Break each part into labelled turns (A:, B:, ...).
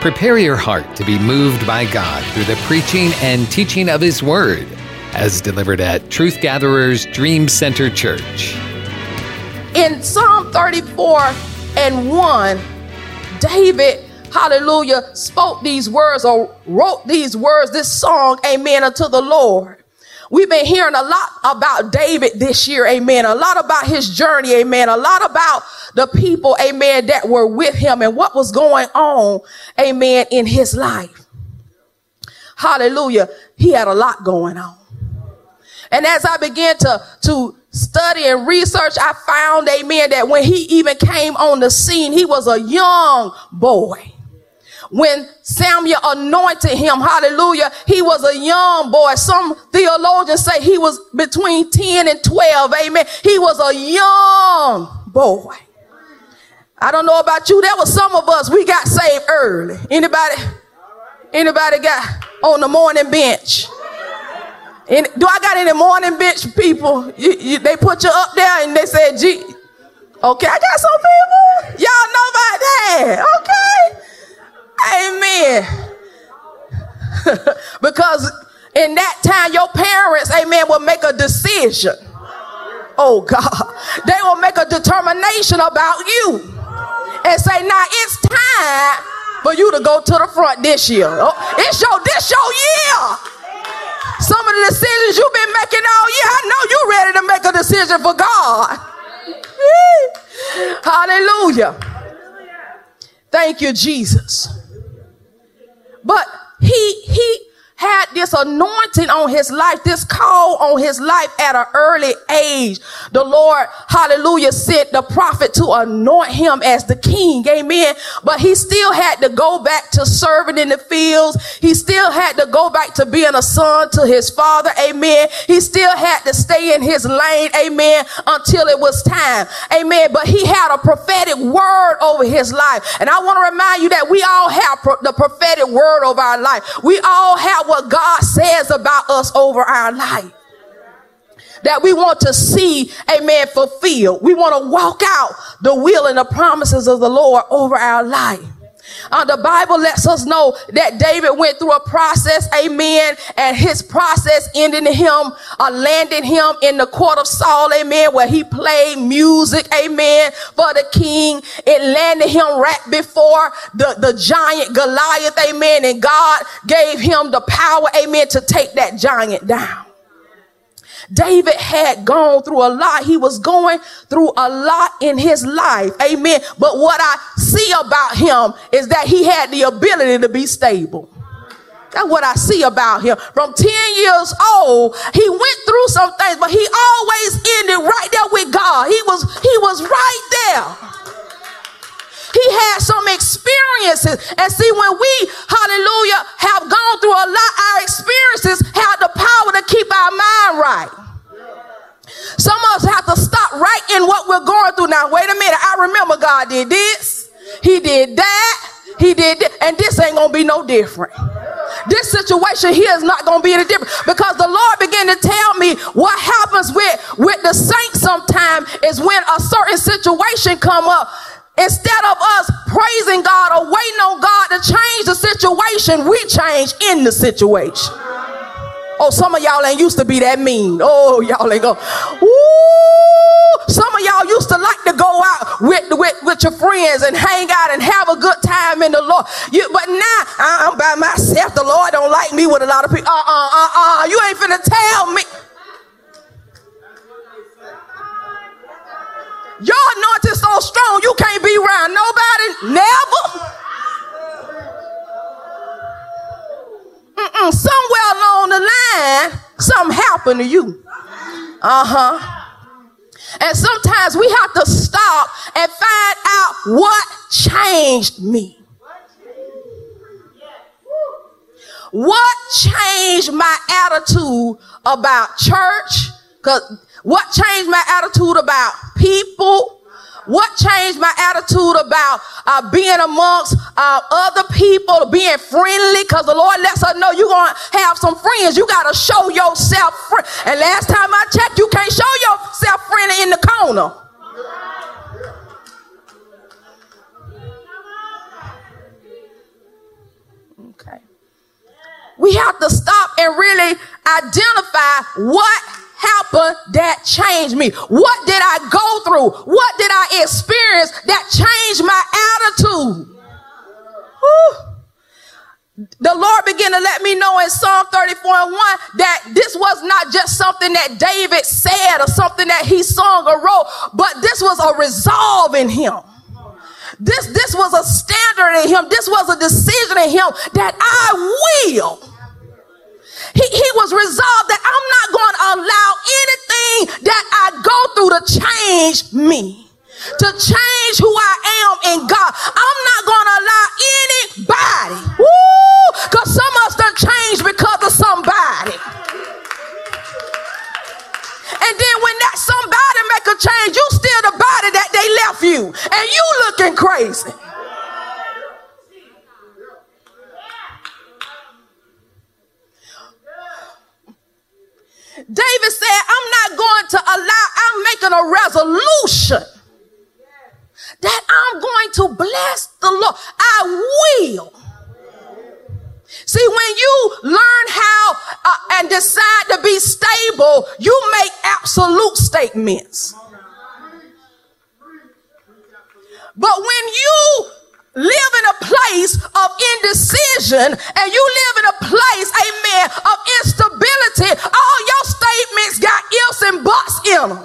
A: Prepare your heart to be moved by God through the preaching and teaching of His Word, as delivered at Truth Gatherers Dream Center Church.
B: In Psalm 34 and 1, David, hallelujah, spoke these words or wrote these words, this song, amen, unto the Lord. We've been hearing a lot about David this year, amen. A lot about his journey, amen. A lot about the people, amen, that were with him and what was going on, amen, in his life. Hallelujah. He had a lot going on. And as I began to, to study and research, I found, amen, that when he even came on the scene, he was a young boy when Samuel anointed him, hallelujah, he was a young boy. Some theologians say he was between 10 and 12. Amen. He was a young boy. I don't know about you. There was some of us, we got saved early. Anybody, anybody got on the mourning bench? And do I got any mourning bench people? You, you, they put you up there and they said, Gee, okay, I got some people. Y'all know about that. Okay. Amen. because in that time, your parents, amen, will make a decision. Oh God. They will make a determination about you and say, now it's time for you to go to the front this year. Oh, it's your this your year. Some of the decisions you've been making all year, I know you're ready to make a decision for God. Hallelujah. Thank you, Jesus. But he he had this anointing on his life, this call on his life at an early age. The Lord, hallelujah, sent the prophet to anoint him as the king. Amen. But he still had to go back to serving in the fields. He still had to go back to being a son to his father. Amen. He still had to stay in his lane. Amen. Until it was time. Amen. But he had a prophetic word over his life. And I want to remind you that we all have pro- the prophetic word over our life. We all have what God says about us over our life. That we want to see, amen, fulfilled. We want to walk out the will and the promises of the Lord over our life. Uh, the Bible lets us know that David went through a process, amen, and his process ended him, uh, landing him in the court of Saul, amen, where he played music, amen, for the king. It landed him right before the, the giant Goliath, amen, and God gave him the power, amen, to take that giant down. David had gone through a lot. He was going through a lot in his life. Amen. But what I see about him is that he had the ability to be stable. That's what I see about him. From 10 years old, he went through some things, but he always ended right there with God. He was, he was right there. He had some experiences. And see, when we, hallelujah, have gone through a lot, our experiences have the power to keep our mind right. Some of us have to stop right in what we're going through. Now, wait a minute. I remember God did this. He did that. He did this. And this ain't going to be no different. This situation here is not going to be any different because the Lord began to tell me what happens with, with the saints sometimes is when a certain situation come up, Instead of us praising God or waiting on God to change the situation, we change in the situation. Oh, some of y'all ain't used to be that mean. Oh, y'all ain't go. Ooh, some of y'all used to like to go out with, with, with your friends and hang out and have a good time in the Lord. You, but now I'm by myself. The Lord don't like me with a lot of people. Uh uh uh uh. You ain't finna tell me. Your anointing so strong you can't be around nobody. Never. Mm-mm. Somewhere along the line, something happened to you. Uh huh. And sometimes we have to stop and find out what changed me. What changed my attitude about church? Because what changed my attitude about people? What changed my attitude about uh, being amongst uh, other people, being friendly? Because the Lord lets us know you're going to have some friends. You got to show yourself friend. And last time I checked, you can't show yourself friendly in the corner. Okay. We have to stop and really identify what happened that changed me? What did I go through? What did I experience that changed my attitude? Whew the Lord began to let me know in Psalm 34 and 1 that this was not just something that David said or something that he sung or wrote, but this was a resolve in him. This, this was a standard in him. This was a decision in him that I will. He, he was resolved that I'm not going to allow anything that I go through to change me to change who I am in God. I'm not going to allow anybody, because some of us done changed because of somebody. And then when that somebody make a change, you still the body that they left you, and you looking crazy. David said, I'm not to allow, I'm making a resolution that I'm going to bless the Lord. I will. See, when you learn how uh, and decide to be stable, you make absolute statements. But when you live in a place of indecision and you live in a place, amen, of instability, all your statements got ifs and buts in them,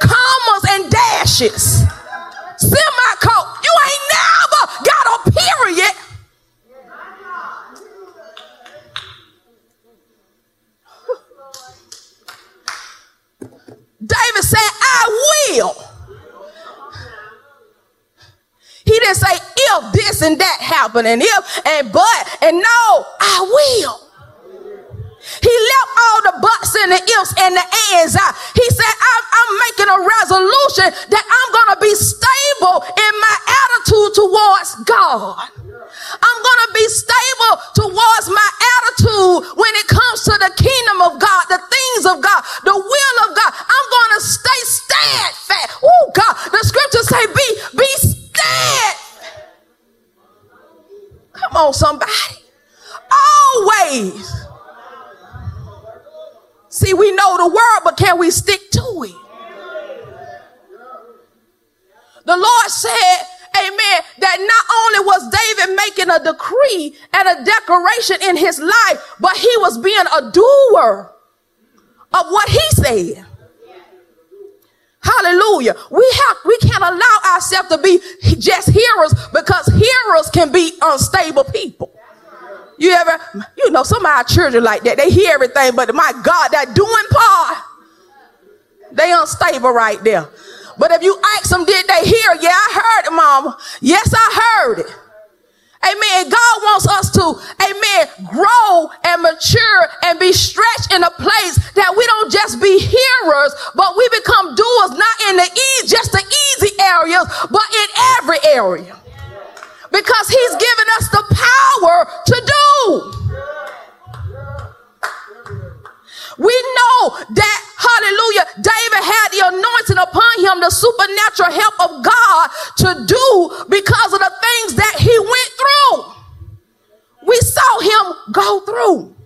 B: commas and dashes. Semicolon. You ain't never got a period. David said, I will. He didn't say if this and that happen and if and but and no, I will. He left all the buts and the ifs and the ands out. He said, I'm, I'm making a resolution that I'm going to be stable in my attitude towards God. I'm going to be stable towards my attitude when it comes to the kingdom of God, the things of God, the on, somebody. Always See, we know the word, but can we stick to it? The Lord said, amen, that not only was David making a decree and a declaration in his life, but he was being a doer of what he said. Hallelujah. We have, we can't allow ourselves to be just hearers because hearers can be unstable people. You ever, you know, some of our children like that. They hear everything, but my God, that doing part, they unstable right there. But if you ask them, did they hear? Yeah, I heard it, mama. Yes, I heard it. Amen. God wants us to, amen, grow and mature and be stretched in a place that we don't just be hearers, but we become doers, not in the easy, just the easy areas, but in every area because he's given us the power to do. We know that, hallelujah, David had the anointing upon him, the supernatural help of God to do because of the things that he went through. We saw him go through.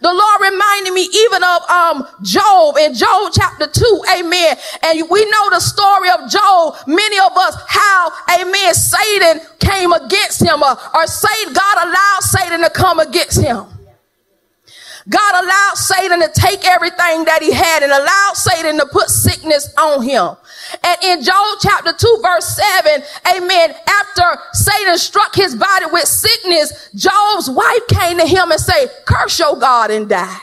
B: The Lord reminded me even of um, Job in Job chapter 2, amen. And we know the story of Job, many of us, how, amen, Satan came against him, or, or Satan, God allowed Satan to come against him. God allowed Satan to take everything that he had and allowed Satan to put sickness on him. And in Job chapter 2 verse 7, amen, after Satan struck his body with sickness, Job's wife came to him and said, curse your God and die.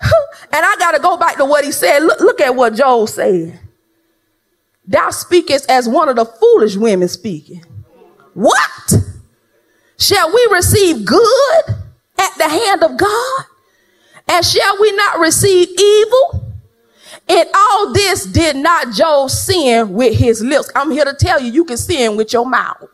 B: and I got to go back to what he said. Look, look at what Job said. Thou speakest as one of the foolish women speaking. What? Shall we receive good at the hand of God? And shall we not receive evil? And all this did not Job sin with his lips. I'm here to tell you, you can sin with your mouth.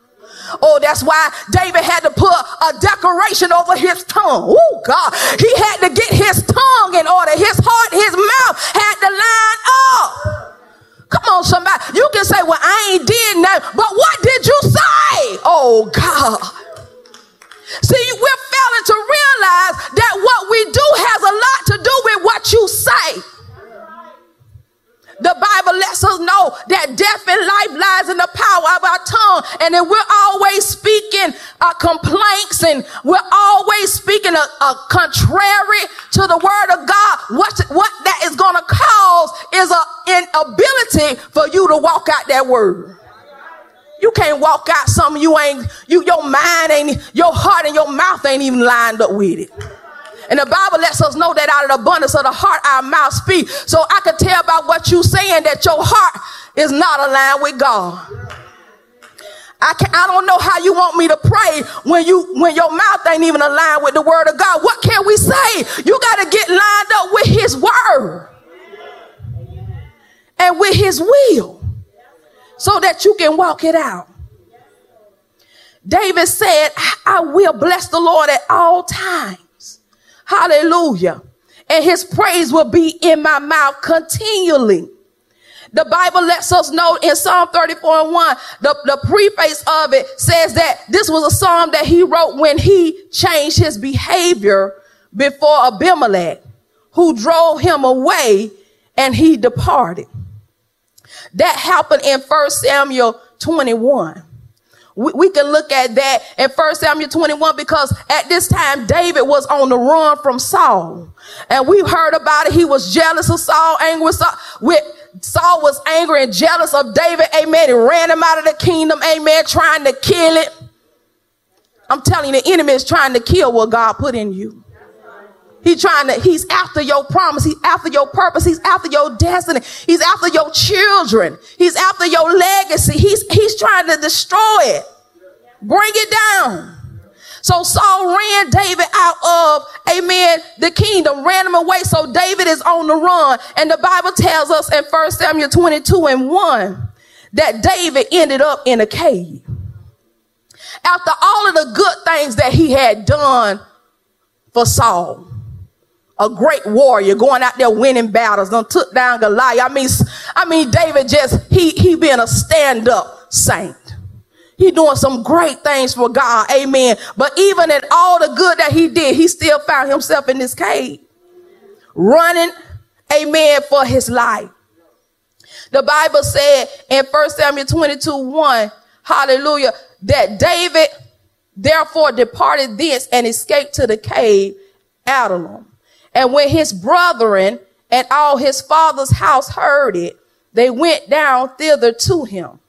B: Oh, that's why David had to put a decoration over his tongue. Oh, God. He had to get his tongue in order. His heart, his mouth had to line up. Come on, somebody. You can say, well, I ain't did nothing. But what did you say? Oh, God. That what we do has a lot to do with what you say. The Bible lets us know that death and life lies in the power of our tongue, and that we're always speaking uh, complaints, and we're always speaking a, a contrary to the word of God. What what that is going to cause is an inability for you to walk out that word. You can't walk out something you ain't, you, your mind ain't, your heart and your mouth ain't even lined up with it. And the Bible lets us know that out of the abundance of the heart, our mouth speak. So I can tell by what you saying that your heart is not aligned with God. I can I don't know how you want me to pray when you when your mouth ain't even aligned with the word of God. What can we say? You got to get lined up with his word and with his will so that you can walk it out. David said, I will bless the Lord at all times. Hallelujah. And his praise will be in my mouth continually. The Bible lets us know in Psalm 34 and 1, the, the preface of it says that this was a psalm that he wrote when he changed his behavior before Abimelech, who drove him away and he departed. That happened in 1 Samuel 21. We, can look at that in 1 Samuel 21 because at this time David was on the run from Saul. And we heard about it. He was jealous of Saul, angry with Saul. With, Saul was angry and jealous of David. Amen. He ran him out of the kingdom. Amen. Trying to kill it. I'm telling you, the enemy is trying to kill what God put in you. He's trying to, he's after your promise. He's after your purpose. He's after your destiny. He's after your children. He's after your legacy. He's, he's trying to destroy it. Bring it down. So Saul ran David out of, amen, the kingdom, ran him away. So David is on the run. And the Bible tells us in 1 Samuel 22 and 1 that David ended up in a cave. After all of the good things that he had done for Saul a great warrior going out there winning battles, done took down Goliath. I mean, I mean, David just, he, he being a stand up saint. He doing some great things for God. Amen. But even in all the good that he did, he still found himself in this cave running, amen, for his life. The Bible said in 1 Samuel 22, 1, hallelujah, that David therefore departed thence and escaped to the cave Adullam. And when his brethren and all his father's house heard it, they went down thither to him.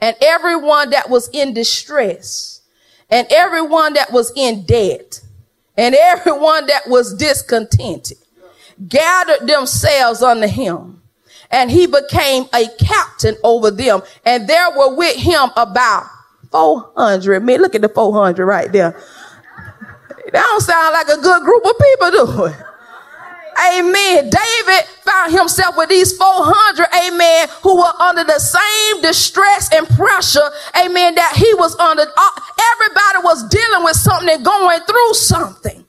B: And everyone that was in distress, and everyone that was in debt, and everyone that was discontented, gathered themselves unto him. And he became a captain over them. And there were with him about 400 men. Look at the 400 right there. That don't sound like a good group of people, do it? Amen. David found himself with these 400, amen, who were under the same distress and pressure, amen, that he was under. Uh, everybody was dealing with something and going through something.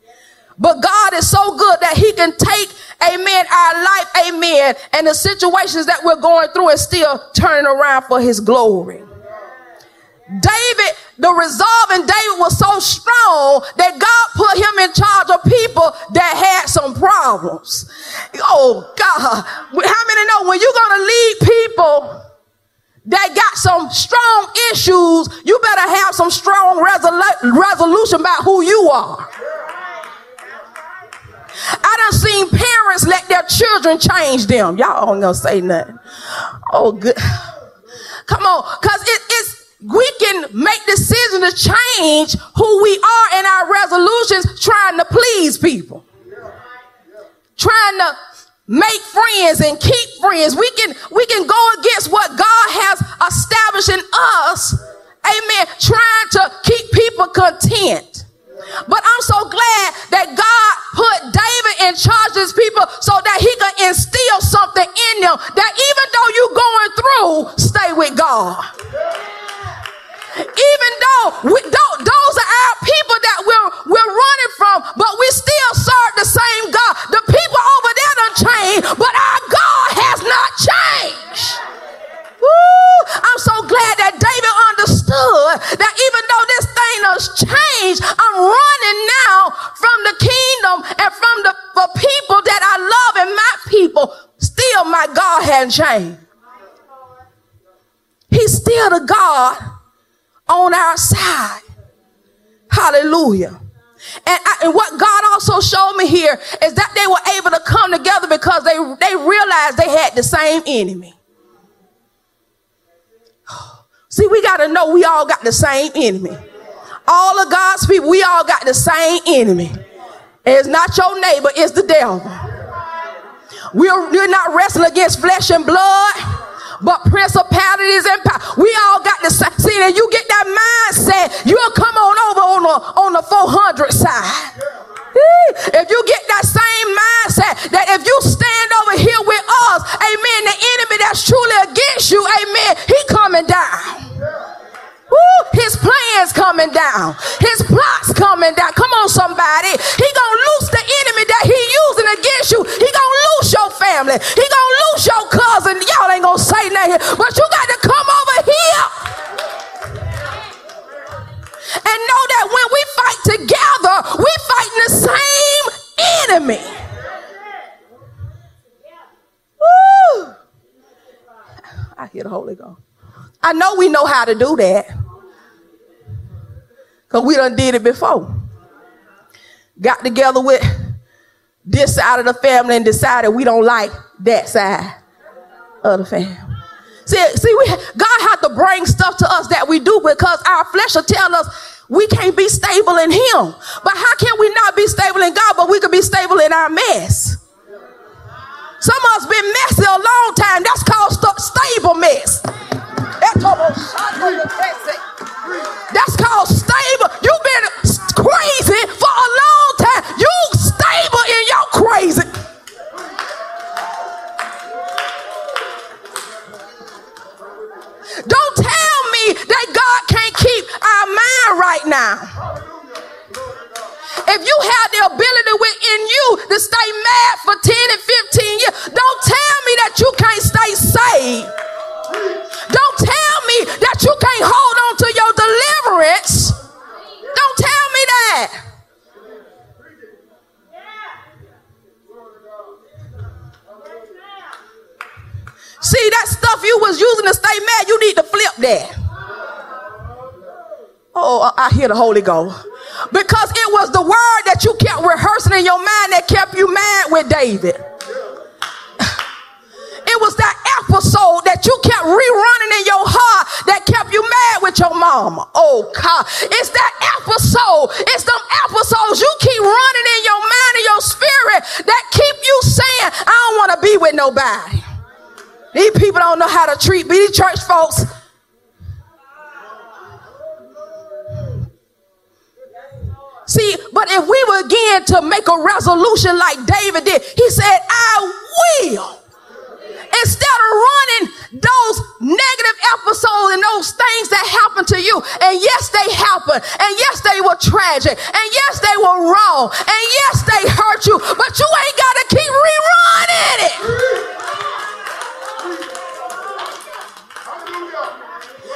B: But God is so good that he can take, amen, our life, amen, and the situations that we're going through and still turn around for his glory. David, the resolve in David was so strong that God put him in charge of people that had some problems. Oh God, how many know when you're going to lead people that got some strong issues, you better have some strong resolu- resolution about who you are. I done seen parents let their children change them. Y'all don't gonna say nothing. Oh, good. Come on, cause it, it's we can make decisions to change who we are in our resolutions trying to please people. Trying to make friends and keep friends. We can, we can go Changed. He's still the God on our side. Hallelujah. And, I, and what God also showed me here is that they were able to come together because they, they realized they had the same enemy. See, we got to know we all got the same enemy. All of God's people, we all got the same enemy. It's not your neighbor, it's the devil. We're, we're not wrestling against flesh and blood, but principalities and power. We all got the same. See, that you get that mindset, you'll come on over on the, on the 400 side. If you get that same mindset that if you stand over here with us, amen, the enemy that's truly against you, amen, he coming down. Woo, his plans coming down. His plots coming down. Come on, somebody. He gonna loose the enemy that he using against you. He gonna loose family. He gonna lose your cousin. Y'all ain't gonna say nothing, but you got to come over here and know that when we fight together, we fighting the same enemy. Woo! I hear the Holy Ghost. I know we know how to do that. Because we done did it before. Got together with this side of the family and decided we don't like that side of the family. See, see, we God had to bring stuff to us that we do because our flesh will tell us we can't be stable in Him. But how can we not be stable in God, but we can be stable in our mess? Some of us been messy a long time. That's called st- stable mess. That's called now. If you have the ability within you to stay mad for 10 and 15 years, don't tell me that you can't stay saved. Don't tell me that you can't hold on to your deliverance. Don't tell me that. See that stuff you was using to stay mad, you need to flip that. Oh, I hear the Holy Ghost. Because it was the word that you kept rehearsing in your mind that kept you mad with David. It was that episode that you kept rerunning in your heart that kept you mad with your mama. Oh God. It's that episode. It's them episodes you keep running in your mind and your spirit that keep you saying, I don't want to be with nobody. These people don't know how to treat me. These church folks. See, but if we begin to make a resolution like David did, he said, I will instead of running those negative episodes and those things that happen to you, and yes, they happen, and yes, they were tragic, and yes, they were wrong, and yes, they hurt you, but you ain't got to keep rerunning it.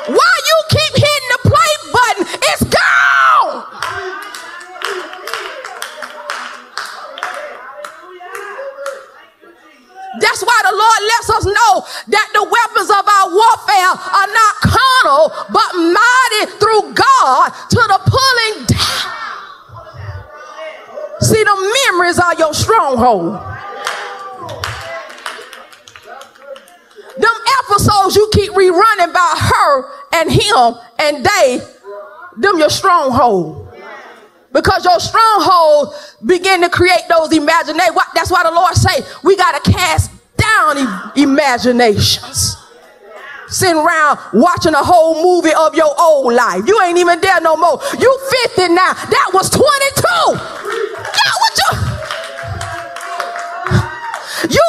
B: Why you keep hitting the play button? It's gone. That's the lets us know that the weapons of our warfare are not carnal, but mighty through God to the pulling down. See, the memories are your stronghold. Them episodes you keep rerunning about her and him and they, them your stronghold. Because your stronghold begin to create those imaginations. That's why the Lord say we got to cast down imaginations. Sitting around watching a whole movie of your old life. You ain't even there no more. You 50 now. That was 22. Yeah, what you? You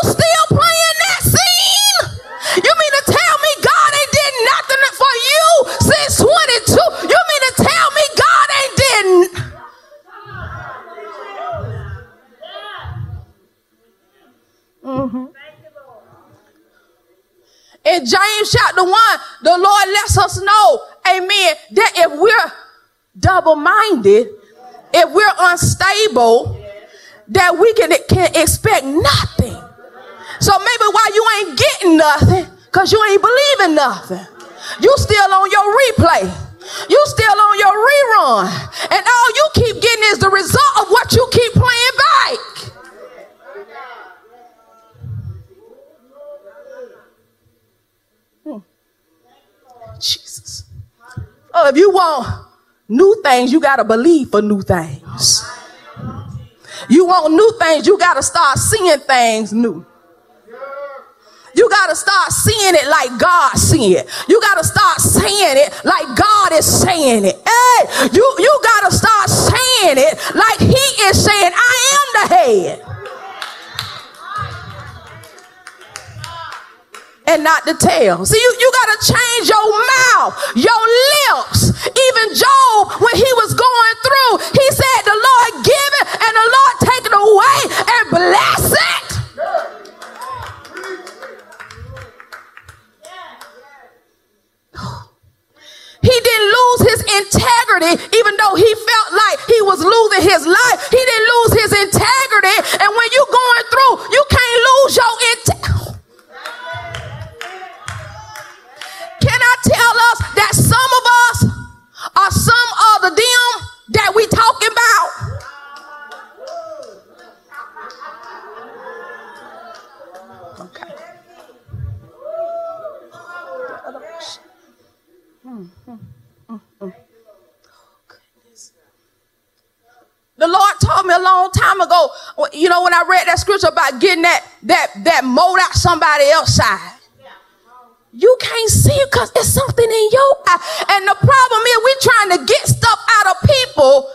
B: In James chapter 1, the Lord lets us know, amen, that if we're double minded, if we're unstable, that we can, can expect nothing. So maybe why you ain't getting nothing, because you ain't believing nothing. You still on your replay. You still on your rerun. And all you keep getting is the result of what you keep playing back. Hmm. Jesus. Oh, if you want new things, you got to believe for new things. You want new things, you got to start seeing things new. You got to start seeing it like God seeing it. You got to start saying it like God is saying it. Hey, you, you got to start saying it like He is saying, I am the head. And not the tail. See, you, you got to change your mouth, your lips. Even Job, when he was going through, he said, The Lord give it and the Lord take it away and bless it. He didn't lose his integrity, even though he felt like he was losing his life. He didn't lose his integrity. And when you're going through, you can't lose your integrity. Tell us that some of us are some of the them that we talking about? Okay. The Lord told me a long time ago, you know, when I read that scripture about getting that that that mold out somebody else's eye. You can't see it because it's something in your eye. And the problem is we're trying to get stuff out of people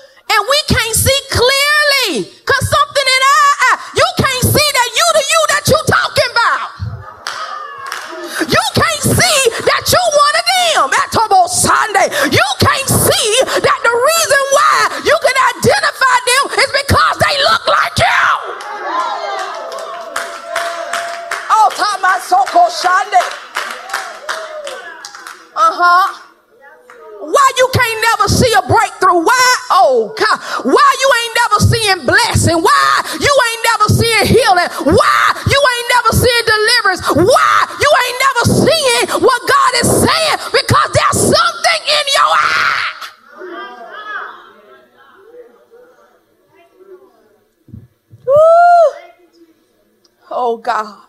B: God.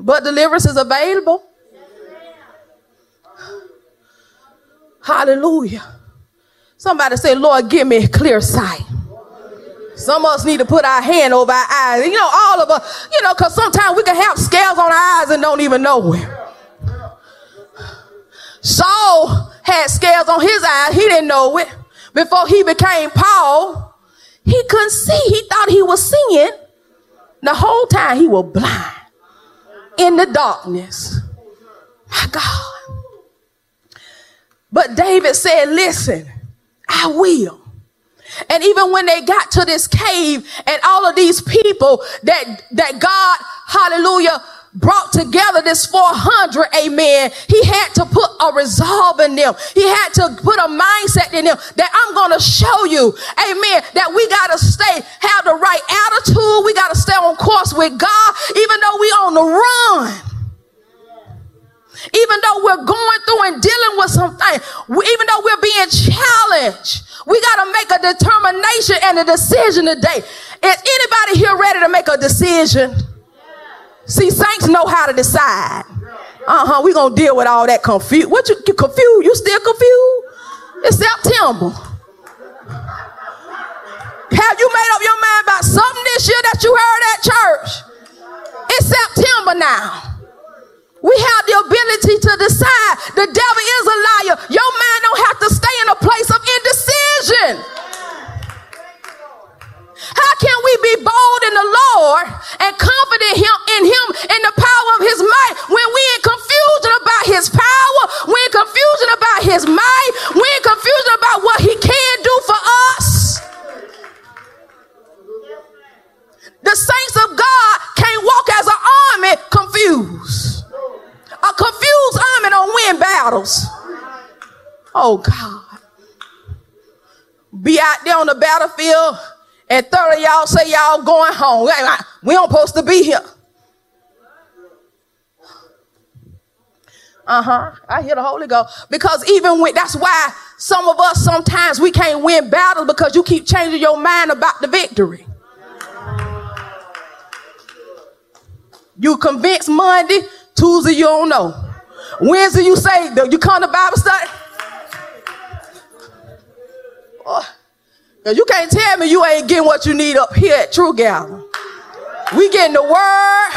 B: But deliverance is available. Hallelujah. Somebody say, Lord, give me clear sight. Some of us need to put our hand over our eyes. You know, all of us, you know, because sometimes we can have scales on our eyes and don't even know it. Saul had scales on his eyes. He didn't know it. Before he became Paul, he couldn't see. He thought he was seeing. The whole time he was blind in the darkness. My God. But David said, listen, I will. And even when they got to this cave and all of these people that, that God, hallelujah, brought together this 400, amen, he had to put a resolve in them. He had to put a mindset in them that I'm going to show you, amen, that we got to stay, have the right attitude. We got to stay on course with God, even though we on the run. Even though we're going through and dealing with something, even though we're being challenged, we got to make a determination and a decision today. Is anybody here ready to make a decision? See, saints know how to decide. Uh-huh. We're gonna deal with all that confused. What you, you confused? You still confused? It's September. Have you made up your mind about something this year that you heard at church? It's September now. We have the ability to decide. The devil is a liar. Your mind don't have to stay in a place of indecision. How can we be bold in the Lord and confident him in him in the power of his might when we in confusion about his power, we in confusion about his might, we in confusion about what he can do for us? The saints of God can't walk as an army confused. A confused army don't win battles. Oh God. Be out there on the battlefield at 30, y'all say y'all going home. We, ain't, we don't supposed to be here. Uh-huh. I hear the Holy Ghost. Because even when that's why some of us sometimes we can't win battles because you keep changing your mind about the victory. You convince Monday, Tuesday you don't know. Wednesday you say you come to Bible study. Oh you can't tell me you ain't getting what you need up here at True Gather. We getting the word.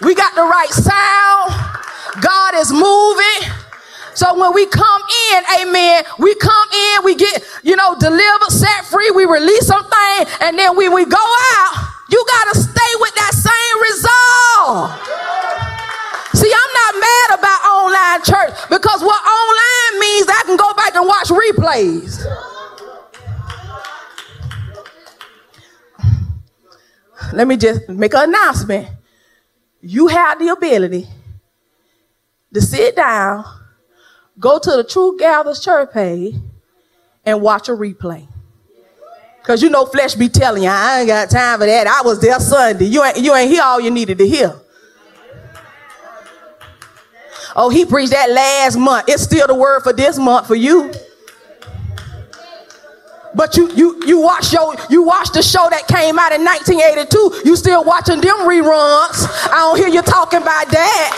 B: We got the right sound. God is moving. So when we come in, amen, we come in, we get, you know, delivered, set free, we release something, and then when we go out, you got to stay with that same resolve. See, I'm not mad about online church because what online means I can go back and watch replays. Let me just make an announcement. You have the ability to sit down, go to the True Gathers church page, and watch a replay. Cause you know flesh be telling you, I ain't got time for that. I was there Sunday. You ain't, you ain't hear all you needed to hear. Oh, he preached that last month. It's still the word for this month for you. But you you you watch your you watch the show that came out in 1982. You still watching them reruns. I don't hear you talking about that.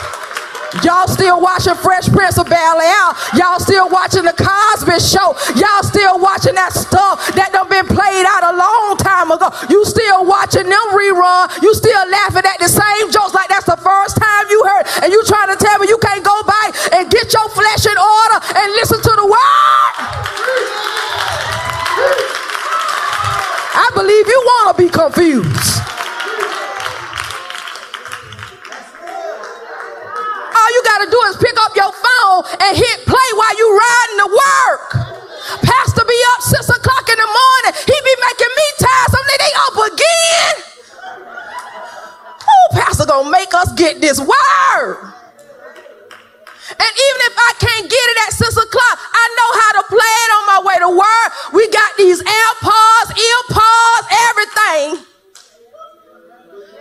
B: Y'all still watching Fresh Prince of Bel Air. Y'all still watching the Cosby Show. Y'all still watching that stuff that done been played out a long time ago. You still watching them rerun. You still laughing at the same jokes like that's the first time you heard. And you trying to tell me you can't go back and get your flesh in order and listen to the word? I believe you want to be confused. all you got to do is pick up your phone and hit play while you riding to work. Pastor be up six o'clock in the morning. He be making me tired. Something they up again. Oh, Pastor gonna make us get this word. And even if I can't get it at six o'clock, I know how to play it on my way to work. We got these AirPods, earpods, everything.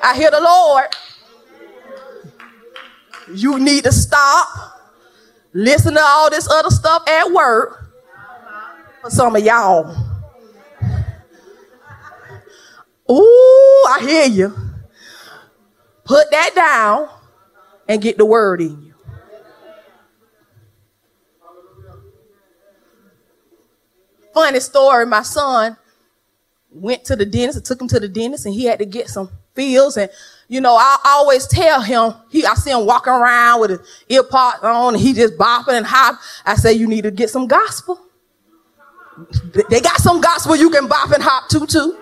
B: I hear the Lord. You need to stop, listen to all this other stuff at work for some of y'all. Ooh, I hear you. Put that down and get the word in you. Funny story, my son went to the dentist, I took him to the dentist, and he had to get some fills and you know, I always tell him, he, I see him walking around with his ear pods on and he just bopping and hop. I say, you need to get some gospel. They got some gospel you can bop and hop to too.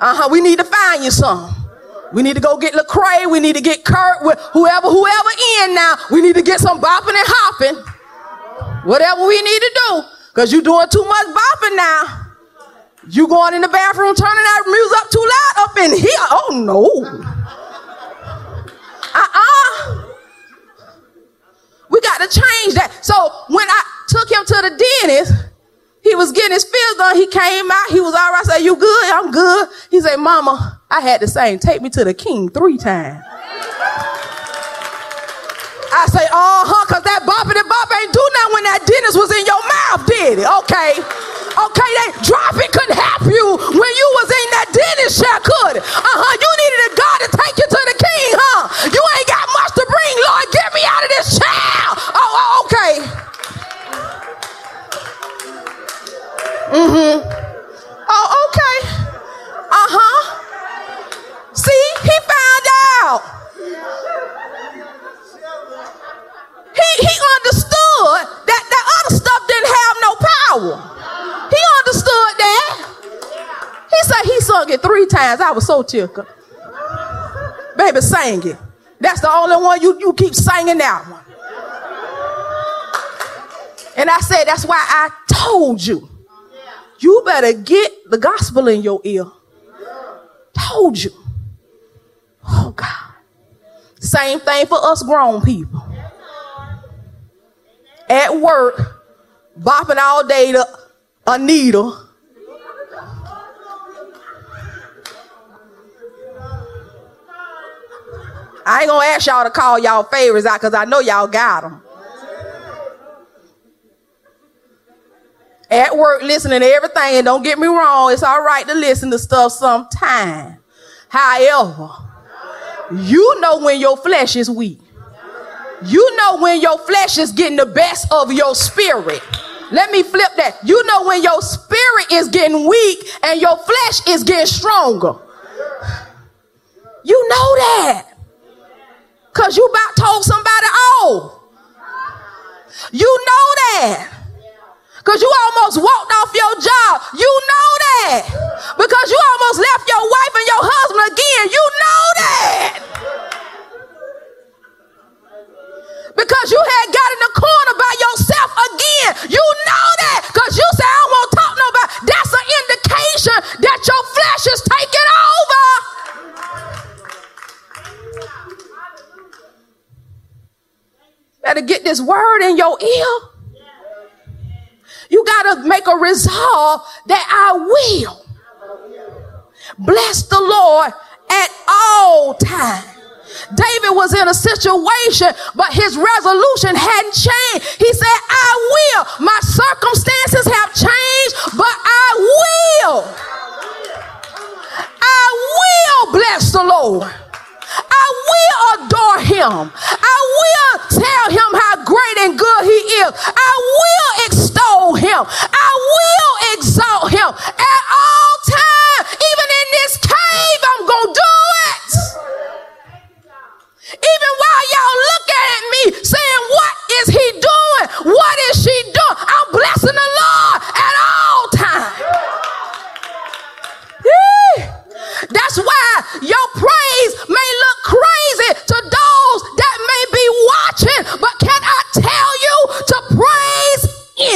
B: Uh-huh. We need to find you some. We need to go get Lecrae. We need to get Kurt. Whoever, whoever in now. We need to get some bopping and hopping. Whatever we need to do. Cause you doing too much bopping now. You going in the bathroom turning that music up too loud up in here? Oh no. Uh-uh. We got to change that. So when I took him to the dentist, he was getting his fillings done. He came out. He was all right. I said, you good? I'm good. He said, mama, I had the same. Take me to the king three times. I say, uh-huh, cause that boppity bop ain't do nothing when that dentist was in your mouth, did it? Okay. Okay, they dropping couldn't help you when you was in that dentist chair, could Uh-huh. You needed a God to take you to the king, huh? You ain't got much to bring, Lord. Get me out of this chair. Oh, oh okay. Mm-hmm. Oh, it three times. I was so tickled. Baby, sing it. That's the only one you, you keep singing that one. And I said, that's why I told you. You better get the gospel in your ear. Told you. Oh God. Same thing for us grown people. At work, bopping all day to a needle. I ain't gonna ask y'all to call y'all favorites out because I know y'all got them. At work, listening to everything, and don't get me wrong, it's all right to listen to stuff sometime. However, you know when your flesh is weak. You know when your flesh is getting the best of your spirit. Let me flip that. You know when your spirit is getting weak and your flesh is getting stronger. You know that. Cause you about told somebody off. You know that. Cause you almost walked off your job. You know that. Because you almost left your wife and your husband again. You know that. because you had got in the corner by yourself again. You know that because you say, I won't talk nobody. That's an indication that your flesh is taking over. Better get this word in your ear. You got to make a resolve that I will bless the Lord at all times. David was in a situation, but his resolution hadn't changed. He said, I will. My circumstances have changed, but I will. I will bless the Lord. I will adore him. I will tell him how great and good he is. I will extol him. I will exalt him at all times. Even in this cave, I'm going to do it. even while y'all looking at me saying, What is he doing? What is she doing? I'm blessing the Lord at all times. That's why your may look crazy to those that may be watching, but can I tell you to praise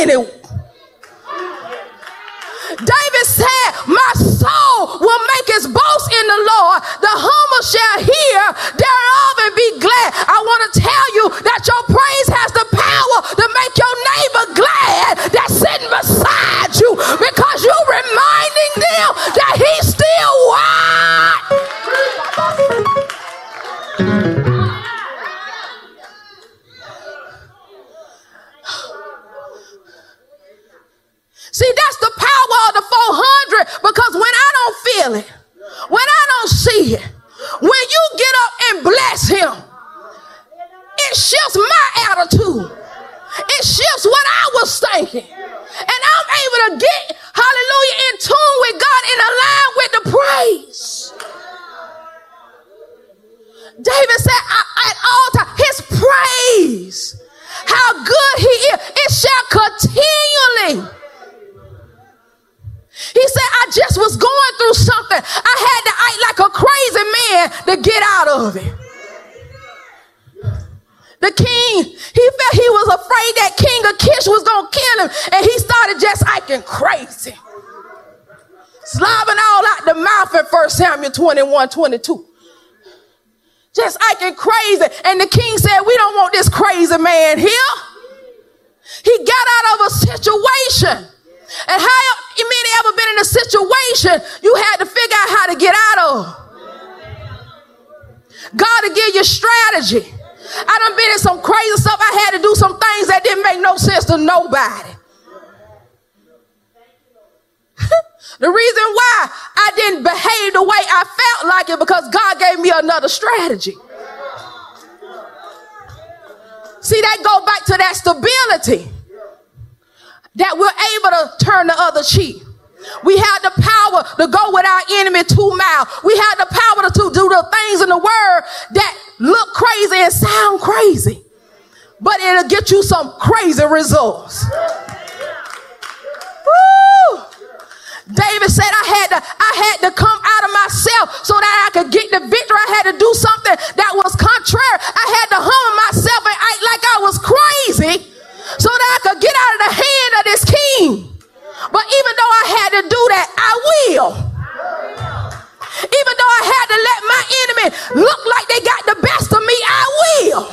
B: anyone? David said, My soul will make its boast in the Lord. The humble shall hear thereof and be glad. I want to tell you that your praise has the power to make your neighbor glad it, when I don't see it, when you get up and bless him, it shifts my attitude. It shifts what I was thinking. And I'm able to get, hallelujah, in tune with God and align with the praise. David said, at all times, his praise, how good he is, it shall continually he said, I just was going through something. I had to act like a crazy man to get out of it. The king, he felt he was afraid that King Achish was going to kill him, and he started just acting crazy. Slobbing all out the mouth in 1 Samuel 21 22. Just acting crazy. And the king said, We don't want this crazy man here. He got out of a situation and how in a situation you had to figure out how to get out of? God to give you strategy. I done been in some crazy stuff. I had to do some things that didn't make no sense to nobody. the reason why I didn't behave the way I felt like it because God gave me another strategy. See, that go back to that stability that we're able to turn the other cheek. We had the power to go with our enemy two miles. We had the power to, do the things in the word that look crazy and sound crazy. But it'll get you some crazy results. Woo! David said I had to I had to come out of myself so that I could get the victory. I had to do something that was contrary. I had to humble myself and act like I was crazy so that I could get out of the hand of this king. But even though I had to do that, I will. Even though I had to let my enemy look like they got the best of me, I will.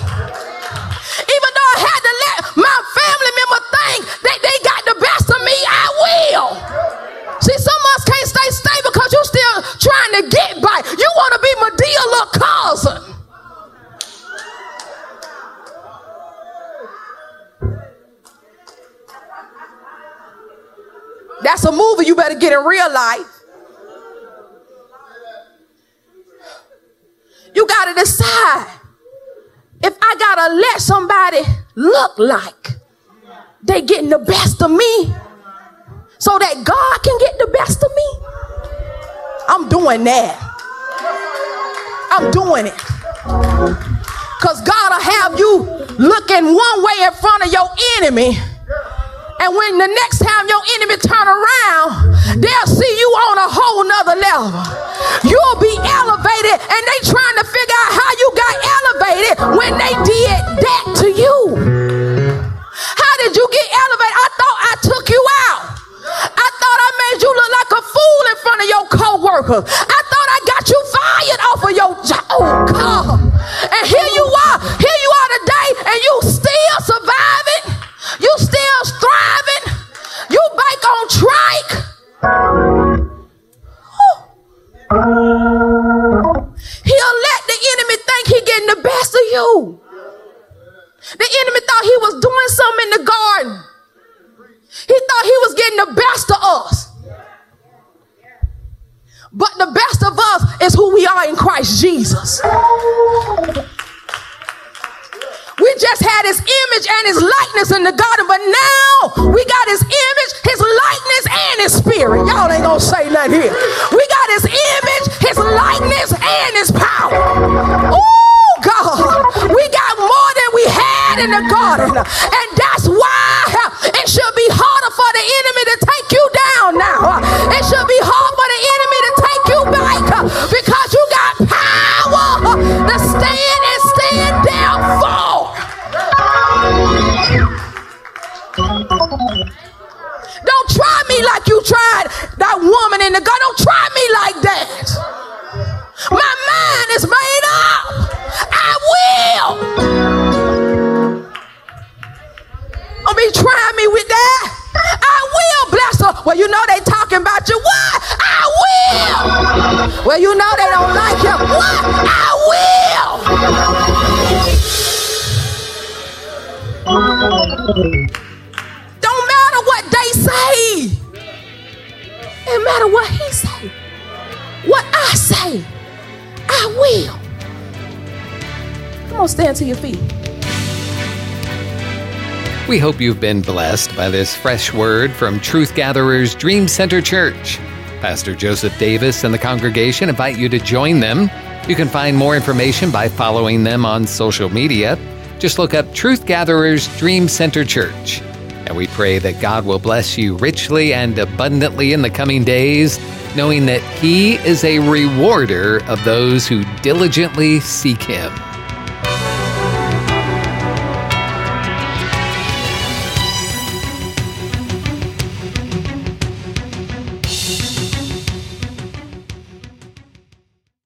B: Even though I had to let my family member think That's a movie you better get in real life. You got to decide if I got to let somebody look like they getting the best of me so that God can get the best of me. I'm doing that. I'm doing it. Because God will have you looking one way in front of your enemy. And when the next time your enemy turn around, they'll see you on a whole nother level. You'll be elevated and they trying to figure out how you got elevated when they did that to you. How did you get elevated? I thought I took you out. I thought I made you look like a fool in front of your co-workers. I thought I got you fired off of your job. Oh God. And here you are. Here you are today and you But the best of us is who we are in Christ Jesus. We just had his image and his likeness in the garden, but now we got his image, his likeness, and his spirit. Y'all ain't gonna say nothing here. We got his image, his likeness, and his power. Oh God, we got more than we had in the garden, and that's why it should be harder for the enemy to take you down now. It should be hard for the enemy power to stand and stand down for. Don't try me like you tried that woman in the garden. Don't try me like that. My mind is made up. I will. Don't be trying me with that. I will bless her. Well, you know they talking about you. What? I will. Well, you know they don't like you. What? I will. Don't matter what they say. It matter what he say. What I say. I will. Come on, stand to your feet.
A: We hope you've been blessed by this fresh word from Truth Gatherers Dream Center Church. Pastor Joseph Davis and the congregation invite you to join them. You can find more information by following them on social media. Just look up Truth Gatherers Dream Center Church. And we pray that God will bless you richly and abundantly in the coming days, knowing that He is a rewarder of those who diligently seek Him.